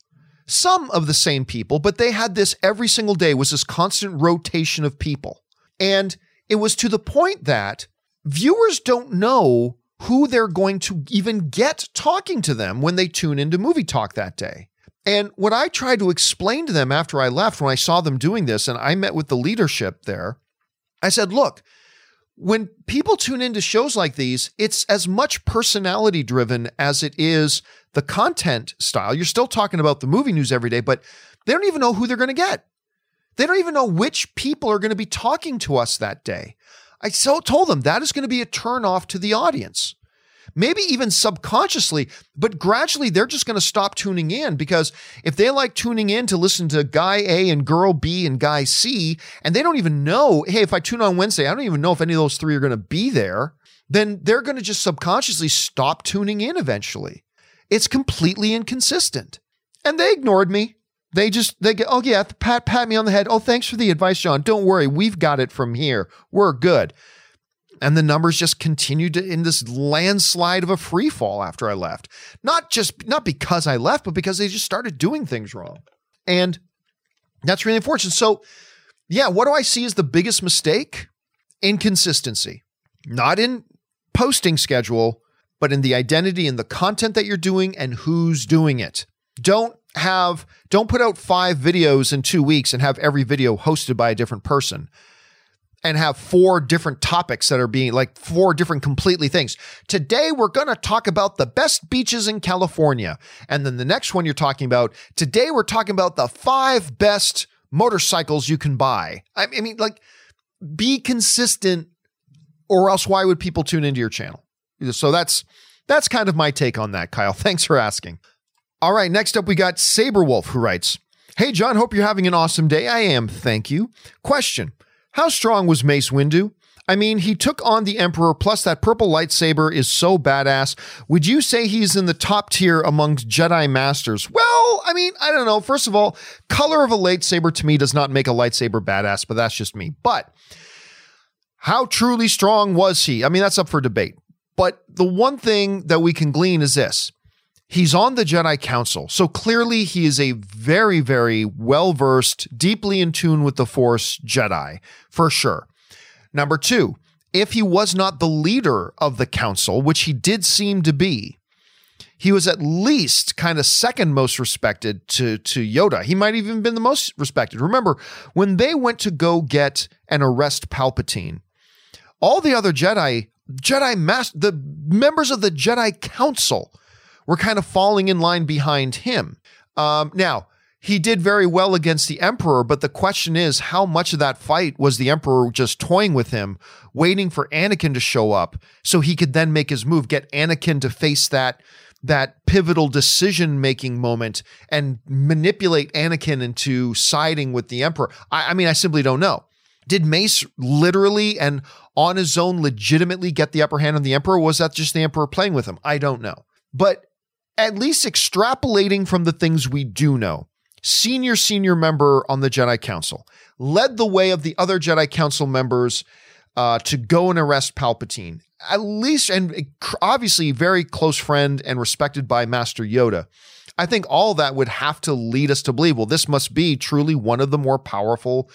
A: Some of the same people, but they had this every single day was this constant rotation of people. And it was to the point that viewers don't know who they're going to even get talking to them when they tune into movie talk that day. And what I tried to explain to them after I left, when I saw them doing this, and I met with the leadership there, I said, look, when people tune into shows like these, it's as much personality driven as it is the content style. You're still talking about the movie news every day, but they don't even know who they're going to get. They don't even know which people are going to be talking to us that day. I so told them that is going to be a turnoff to the audience maybe even subconsciously, but gradually they're just going to stop tuning in because if they like tuning in to listen to guy A and girl B and guy C, and they don't even know, hey, if I tune on Wednesday, I don't even know if any of those three are going to be there, then they're going to just subconsciously stop tuning in eventually. It's completely inconsistent. And they ignored me. They just they get oh yeah pat pat me on the head oh thanks for the advice John don't worry we've got it from here we're good and the numbers just continued to, in this landslide of a free fall after I left. Not just not because I left, but because they just started doing things wrong. And that's really unfortunate. So, yeah, what do I see as the biggest mistake? Inconsistency. Not in posting schedule, but in the identity and the content that you're doing and who's doing it. Don't have don't put out 5 videos in 2 weeks and have every video hosted by a different person and have four different topics that are being like four different completely things. Today, we're going to talk about the best beaches in California. And then the next one you're talking about, today, we're talking about the five best motorcycles you can buy. I mean, like, be consistent, or else why would people tune into your channel? So that's that's kind of my take on that, Kyle. Thanks for asking. All right, next up we got Saberwolf who writes, Hey John, hope you're having an awesome day. I am, thank you. Question. How strong was Mace Windu? I mean, he took on the Emperor, plus that purple lightsaber is so badass. Would you say he's in the top tier amongst Jedi Masters? Well, I mean, I don't know. First of all, color of a lightsaber to me does not make a lightsaber badass, but that's just me. But how truly strong was he? I mean, that's up for debate. But the one thing that we can glean is this He's on the Jedi Council. So clearly, he is a very, very well versed, deeply in tune with the Force Jedi, for sure. Number two, if he was not the leader of the council, which he did seem to be, he was at least kind of second most respected to, to Yoda. He might even been the most respected. Remember, when they went to go get and arrest Palpatine, all the other Jedi, Jedi Master, the members of the Jedi Council were kind of falling in line behind him. Um, now, he did very well against the Emperor, but the question is how much of that fight was the Emperor just toying with him, waiting for Anakin to show up so he could then make his move, get Anakin to face that that pivotal decision making moment and manipulate Anakin into siding with the Emperor. I, I mean, I simply don't know. Did Mace literally and on his own legitimately get the upper hand on the Emperor? was that just the Emperor playing with him? I don't know. But at least extrapolating from the things we do know. Senior, senior member on the Jedi Council led the way of the other Jedi Council members uh, to go and arrest Palpatine. At least, and obviously, very close friend and respected by Master Yoda. I think all that would have to lead us to believe, well, this must be truly one of the more powerful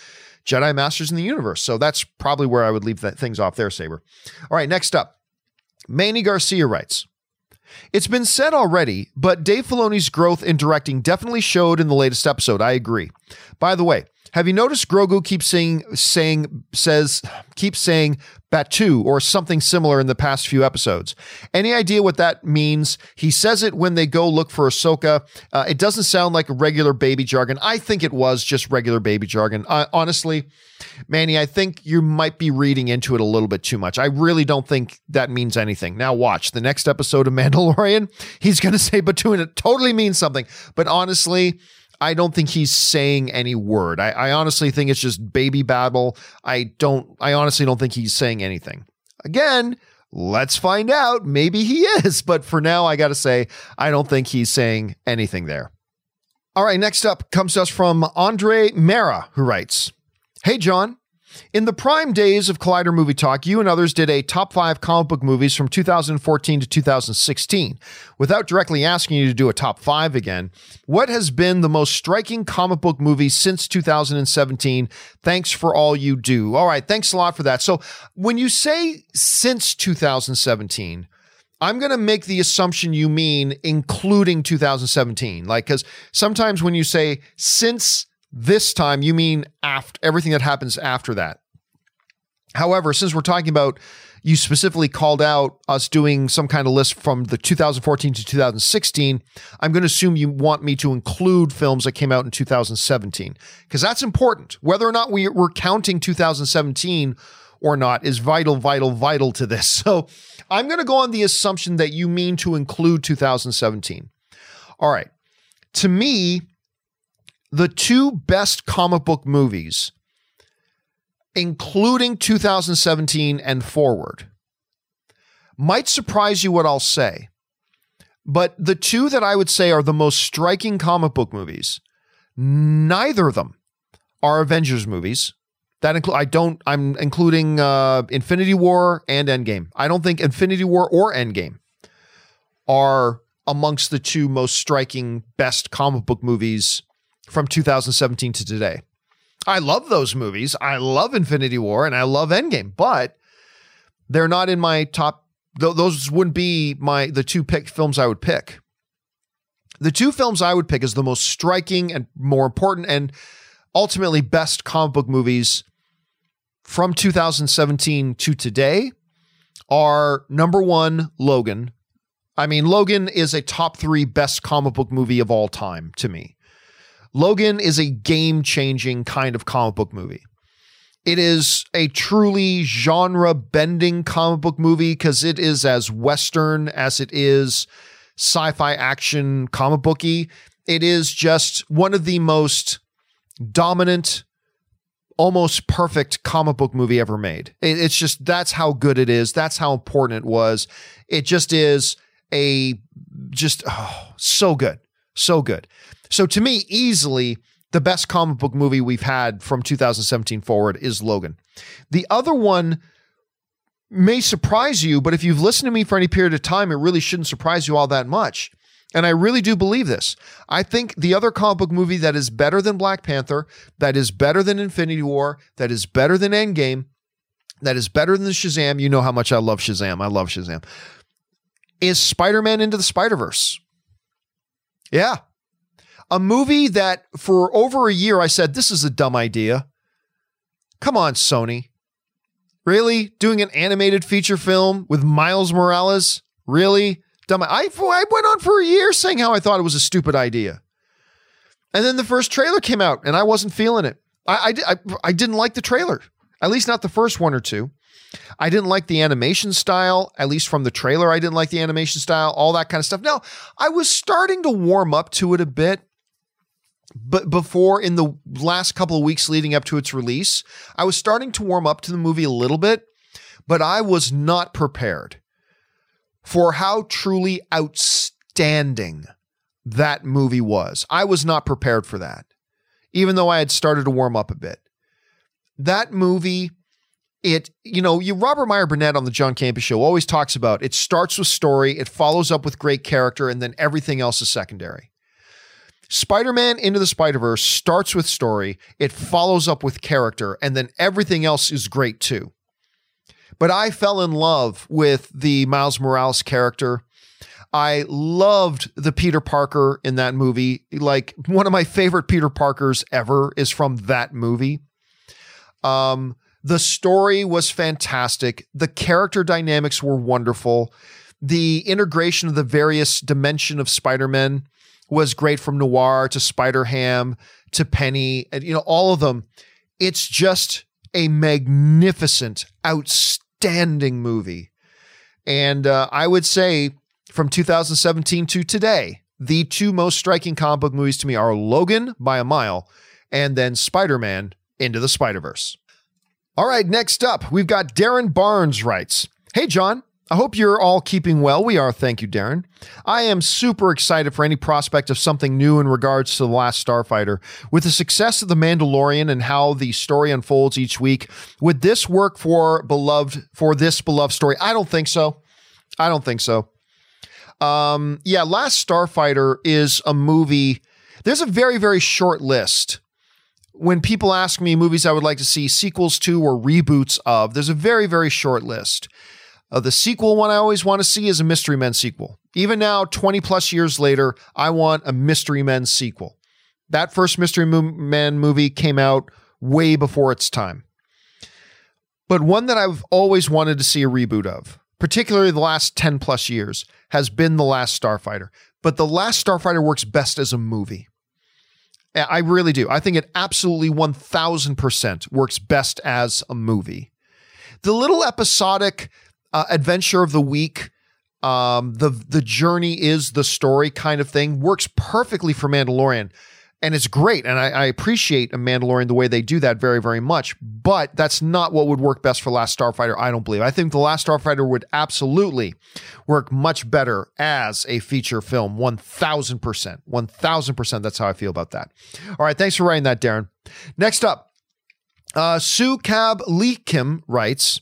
A: Jedi Masters in the universe. So that's probably where I would leave that things off there, Saber. All right, next up, Manny Garcia writes it's been said already, but Dave Filoni's growth in directing definitely showed in the latest episode. I agree. By the way, have you noticed Grogu keeps saying saying says keeps saying Batuu or something similar in the past few episodes? Any idea what that means? He says it when they go look for Ahsoka. Uh, it doesn't sound like regular baby jargon. I think it was just regular baby jargon. Uh, honestly, Manny, I think you might be reading into it a little bit too much. I really don't think that means anything. Now watch the next episode of Mandalorian. He's going to say Batu and it totally means something. But honestly, I don't think he's saying any word. I, I honestly think it's just baby babble. I don't, I honestly don't think he's saying anything. Again, let's find out. Maybe he is, but for now, I got to say, I don't think he's saying anything there. All right, next up comes to us from Andre Mera, who writes Hey, John. In the prime days of Collider Movie Talk, you and others did a top five comic book movies from 2014 to 2016. Without directly asking you to do a top five again, what has been the most striking comic book movie since 2017? Thanks for all you do. All right, thanks a lot for that. So when you say since 2017, I'm going to make the assumption you mean including 2017. Like, because sometimes when you say since this time, you mean after everything that happens after that. However, since we're talking about you specifically called out us doing some kind of list from the 2014 to 2016, I'm going to assume you want me to include films that came out in 2017 because that's important. Whether or not we, we're counting 2017 or not is vital, vital, vital to this. So I'm going to go on the assumption that you mean to include 2017. All right. To me, the two best comic book movies, including 2017 and forward, might surprise you what I'll say. But the two that I would say are the most striking comic book movies, neither of them are Avengers movies. That include I don't I'm including uh, Infinity War and Endgame. I don't think Infinity War or Endgame are amongst the two most striking best comic book movies from 2017 to today. I love those movies. I love Infinity War and I love Endgame, but they're not in my top th- those wouldn't be my the two pick films I would pick. The two films I would pick as the most striking and more important and ultimately best comic book movies from 2017 to today are number one, Logan. I mean, Logan is a top three best comic book movie of all time to me. Logan is a game changing kind of comic book movie. It is a truly genre bending comic book movie because it is as Western as it is sci fi action comic booky. It is just one of the most dominant almost perfect comic book movie ever made. It's just that's how good it is. That's how important it was. It just is a just oh, so good. So good. So to me, easily the best comic book movie we've had from 2017 forward is Logan. The other one may surprise you, but if you've listened to me for any period of time, it really shouldn't surprise you all that much. And I really do believe this. I think the other comic book movie that is better than Black Panther, that is better than Infinity War, that is better than Endgame, that is better than Shazam, you know how much I love Shazam. I love Shazam. Is Spider Man Into the Spider Verse. Yeah. A movie that for over a year I said, this is a dumb idea. Come on, Sony. Really? Doing an animated feature film with Miles Morales? Really? Dumb. I, I went on for a year saying how I thought it was a stupid idea. And then the first trailer came out and I wasn't feeling it. I, I, I, I didn't like the trailer, at least not the first one or two. I didn't like the animation style, at least from the trailer. I didn't like the animation style, all that kind of stuff. Now, I was starting to warm up to it a bit, but before in the last couple of weeks leading up to its release, I was starting to warm up to the movie a little bit, but I was not prepared for how truly outstanding that movie was. I was not prepared for that, even though I had started to warm up a bit. That movie, it, you know, you Robert Meyer Burnett on the John Campea show always talks about it starts with story, it follows up with great character, and then everything else is secondary. Spider Man Into the Spider Verse starts with story, it follows up with character, and then everything else is great too. But I fell in love with the Miles Morales character. I loved the Peter Parker in that movie. Like one of my favorite Peter Parkers ever is from that movie. Um, the story was fantastic. The character dynamics were wonderful. The integration of the various dimension of Spider-Man was great from Noir to Spider-Ham to Penny and you know all of them. It's just a magnificent, outstanding outstanding movie. And uh, I would say from 2017 to today, the two most striking comic book movies to me are Logan by a mile and then Spider Man Into the Spider Verse. All right, next up, we've got Darren Barnes writes Hey, John. I hope you're all keeping well. We are. Thank you, Darren. I am super excited for any prospect of something new in regards to The Last Starfighter. With the success of The Mandalorian and how the story unfolds each week, would this work for beloved for this beloved story? I don't think so. I don't think so. Um, yeah, Last Starfighter is a movie. There's a very, very short list. When people ask me movies I would like to see sequels to or reboots of, there's a very, very short list. Uh, the sequel one I always want to see is a Mystery Men sequel. Even now, 20 plus years later, I want a Mystery Men sequel. That first Mystery Men movie came out way before its time. But one that I've always wanted to see a reboot of, particularly the last 10 plus years, has been The Last Starfighter. But The Last Starfighter works best as a movie. I really do. I think it absolutely 1000% works best as a movie. The little episodic uh, adventure of the week, um, the the journey is the story kind of thing works perfectly for Mandalorian, and it's great. And I, I appreciate a Mandalorian the way they do that very very much. But that's not what would work best for Last Starfighter. I don't believe. I think the Last Starfighter would absolutely work much better as a feature film. One thousand percent. One thousand percent. That's how I feel about that. All right. Thanks for writing that, Darren. Next up. Uh, Sue Cab Lee Kim writes,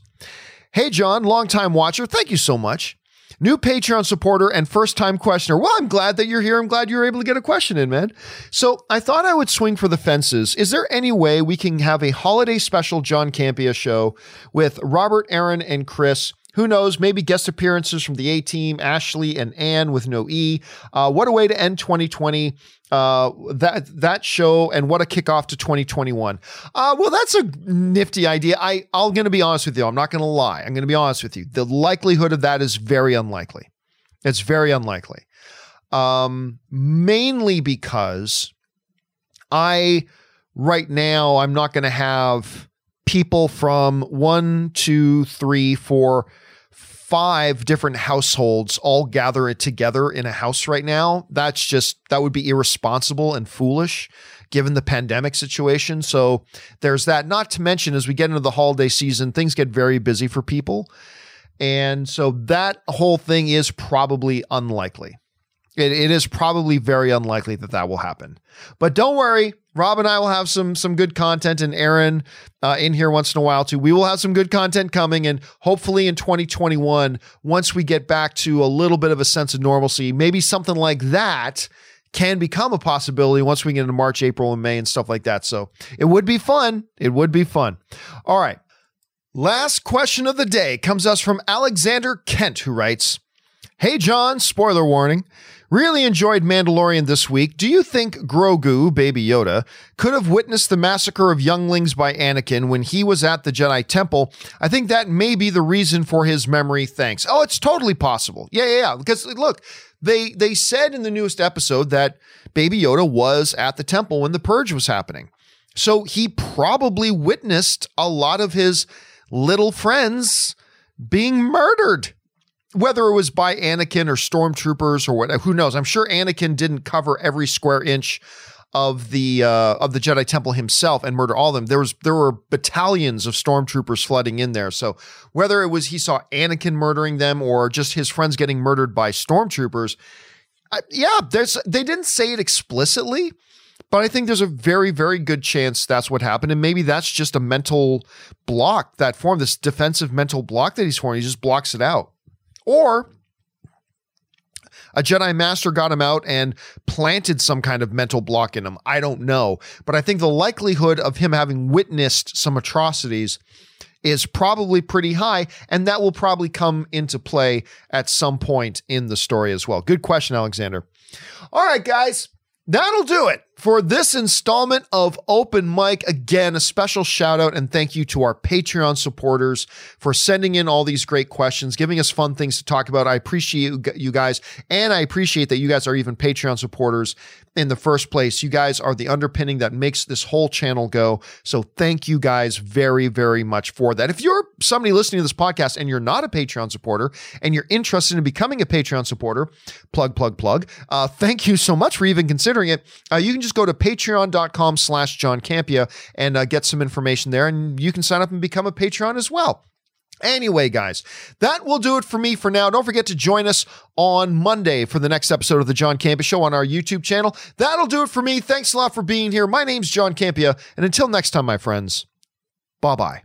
A: Hey, John, longtime watcher. Thank you so much. New Patreon supporter and first time questioner. Well, I'm glad that you're here. I'm glad you were able to get a question in, man. So I thought I would swing for the fences. Is there any way we can have a holiday special John Campea show with Robert, Aaron, and Chris? Who knows? Maybe guest appearances from the A team, Ashley and Ann with no E. Uh, what a way to end 2020. Uh, that that show and what a kickoff to 2021. Uh, well, that's a nifty idea. I I'm going to be honest with you. I'm not going to lie. I'm going to be honest with you. The likelihood of that is very unlikely. It's very unlikely. Um, mainly because I right now I'm not going to have people from one, two, three, four five different households all gather it together in a house right now, that's just that would be irresponsible and foolish given the pandemic situation. So there's that. Not to mention, as we get into the holiday season, things get very busy for people. And so that whole thing is probably unlikely. It, it is probably very unlikely that that will happen. But don't worry, Rob and I will have some some good content, and Aaron uh, in here once in a while too. We will have some good content coming, and hopefully in 2021, once we get back to a little bit of a sense of normalcy, maybe something like that can become a possibility once we get into March, April, and May and stuff like that. So it would be fun. It would be fun. All right. Last question of the day comes us from Alexander Kent, who writes, Hey, John, spoiler warning. Really enjoyed Mandalorian this week. Do you think Grogu, Baby Yoda, could have witnessed the massacre of younglings by Anakin when he was at the Jedi Temple? I think that may be the reason for his memory. Thanks. Oh, it's totally possible. Yeah, yeah, yeah. Because look, they they said in the newest episode that Baby Yoda was at the temple when the purge was happening. So he probably witnessed a lot of his little friends being murdered whether it was by Anakin or stormtroopers or whatever, who knows? I'm sure Anakin didn't cover every square inch of the uh, of the Jedi Temple himself and murder all of them. There was there were battalions of stormtroopers flooding in there. So whether it was he saw Anakin murdering them or just his friends getting murdered by stormtroopers, uh, yeah, there's they didn't say it explicitly, but I think there's a very very good chance that's what happened, and maybe that's just a mental block that formed this defensive mental block that he's formed. He just blocks it out. Or a Jedi Master got him out and planted some kind of mental block in him. I don't know. But I think the likelihood of him having witnessed some atrocities is probably pretty high, and that will probably come into play at some point in the story as well. Good question, Alexander. All right, guys, that'll do it for this installment of Open Mic. Again, a special shout out and thank you to our Patreon supporters for sending in all these great questions, giving us fun things to talk about. I appreciate you guys, and I appreciate that you guys are even Patreon supporters in the first place. You guys are the underpinning that makes this whole channel go. So thank you guys very, very much for that. If you're somebody listening to this podcast and you're not a Patreon supporter and you're interested in becoming a Patreon supporter, plug, plug, plug, uh, thank you so much for even considering it. Uh, you can just go to patreon.com slash John Campea and uh, get some information there and you can sign up and become a Patreon as well. Anyway, guys, that will do it for me for now. Don't forget to join us on Monday for the next episode of the John Campea Show on our YouTube channel. That'll do it for me. Thanks a lot for being here. My name's John Campea, and until next time, my friends, bye bye.